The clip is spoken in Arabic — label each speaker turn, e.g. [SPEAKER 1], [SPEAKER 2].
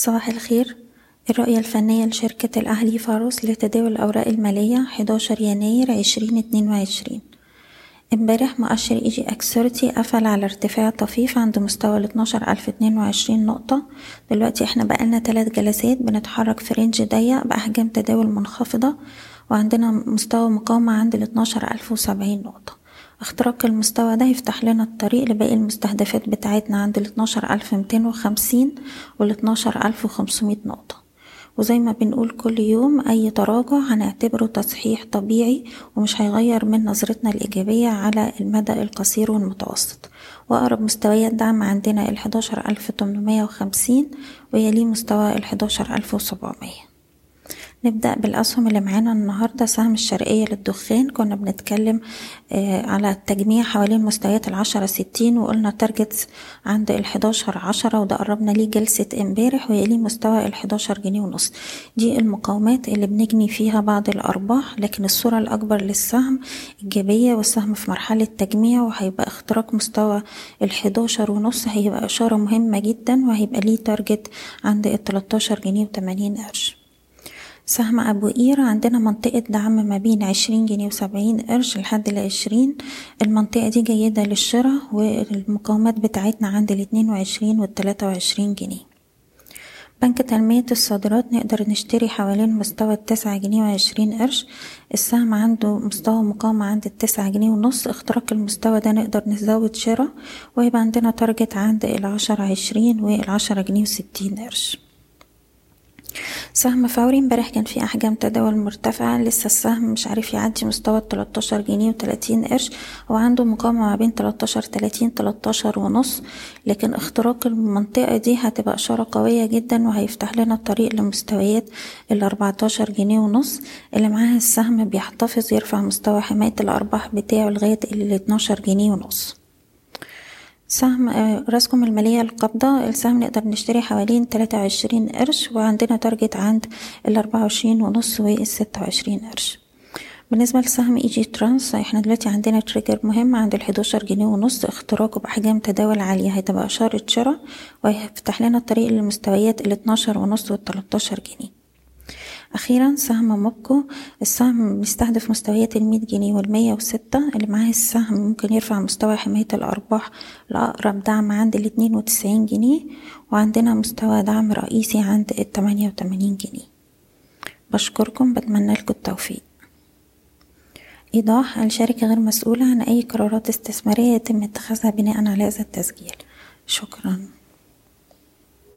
[SPEAKER 1] صباح الخير. الرؤية الفنية لشركة الأهلي فاروس لتداول الأوراق المالية 11 يناير 2022 امبارح مؤشر EGX 30 قفل على ارتفاع طفيف عند مستوى ال 12022 نقطة. دلوقتي إحنا بقالنا تلات جلسات بنتحرك في range ضيق بأحجام تداول منخفضة وعندنا مستوى مقاومة عند ال 12070 نقطة. اختراق المستوى ده يفتح لنا الطريق لباقي المستهدفات بتاعتنا عند ال 12250 وال 12500 نقطة. وزي ما بنقول كل يوم أي تراجع هنعتبره تصحيح طبيعي ومش هيغير من نظرتنا الإيجابية على المدى القصير والمتوسط. وأقرب مستويات دعم عندنا ال 11850 ويليه مستوى ال 11700 نبدأ بالأسهم اللي معانا النهاردة سهم الشرقية للدخان. كنا بنتكلم آه على التجميع حوالين مستويات العشرة ستين وقلنا تارجتس عند الحداشر عشرة وده قربنا ليه جلسة امبارح ويليه مستوى الحداشر جنيه ونص. دي المقاومات اللي بنجني فيها بعض الأرباح لكن الصورة الأكبر للسهم إيجابية والسهم في مرحلة تجميع وهيبقى اختراق مستوى الحداشر ونص. هيبقى إشارة مهمة جدا وهيبقى ليه تارجت عند التلاتاشر جنيه وتمانين قرش. سهم أبو قير عندنا منطقة دعم ما بين عشرين جنيه وسبعين قرش لحد العشرين. المنطقة دي جيدة للشراء والمقاومات بتاعتنا عند الاتنين وعشرين والتلاتة وعشرين جنيه. بنك تنمية الصادرات نقدر نشتري حوالين مستوى التسعة جنيه وعشرين قرش. السهم عنده مستوى مقاومة عند التسعة جنيه ونص. اختراق المستوى ده نقدر نزود شراء ويبقى عندنا target عند العشرة عشرين والعشرة جنيه وستين قرش. سهم فوري امبارح كان في أحجام تداول مرتفعة. لسه السهم مش عارف يعدي مستوى التلاتاشر جنيه وتلاتين قرش هو عنده مقاومة ما بين تلاتاشر تلاتين تلاتاشر ونص لكن اختراق المنطقة دي هتبقى إشارة قوية جدا وهيفتح لنا الطريق لمستويات الاربعتاشر جنيه ونص. اللي معاها السهم بيحتفظ يرفع مستوى حماية الأرباح بتاعه لغاية الاتناشر جنيه ونص. سهم راسكم المالية القابضة السهم نقدر نشتري حوالين تلاتة وعشرين قرش وعندنا تارجت عند الأربعة وعشرين ونص والستة وعشرين قرش. بالنسبة لسهم اي جي ترانس إحنا دلوقتي عندنا trigger مهم عند الحداشر جنيه ونص اختراقه بأحجام تداول عالية هتبقى إشارة شراء وهيفتح لنا الطريق للمستويات الاتناشر ونص والتلاتاشر جنيه. أخيرا سهم موبكو السهم بيستهدف مستويات المية جنيه والمية وستة. اللي معاه السهم ممكن يرفع مستوى حماية الأرباح لأقرب دعم عند الاتنين وتسعين جنيه وعندنا مستوى دعم رئيسي عند التمانية وتمانين جنيه. بشكركم بتمنى لكم التوفيق. إيضاح الشركة غير مسؤولة عن أي قرارات استثمارية يتم اتخاذها بناء على هذا التسجيل. شكرا.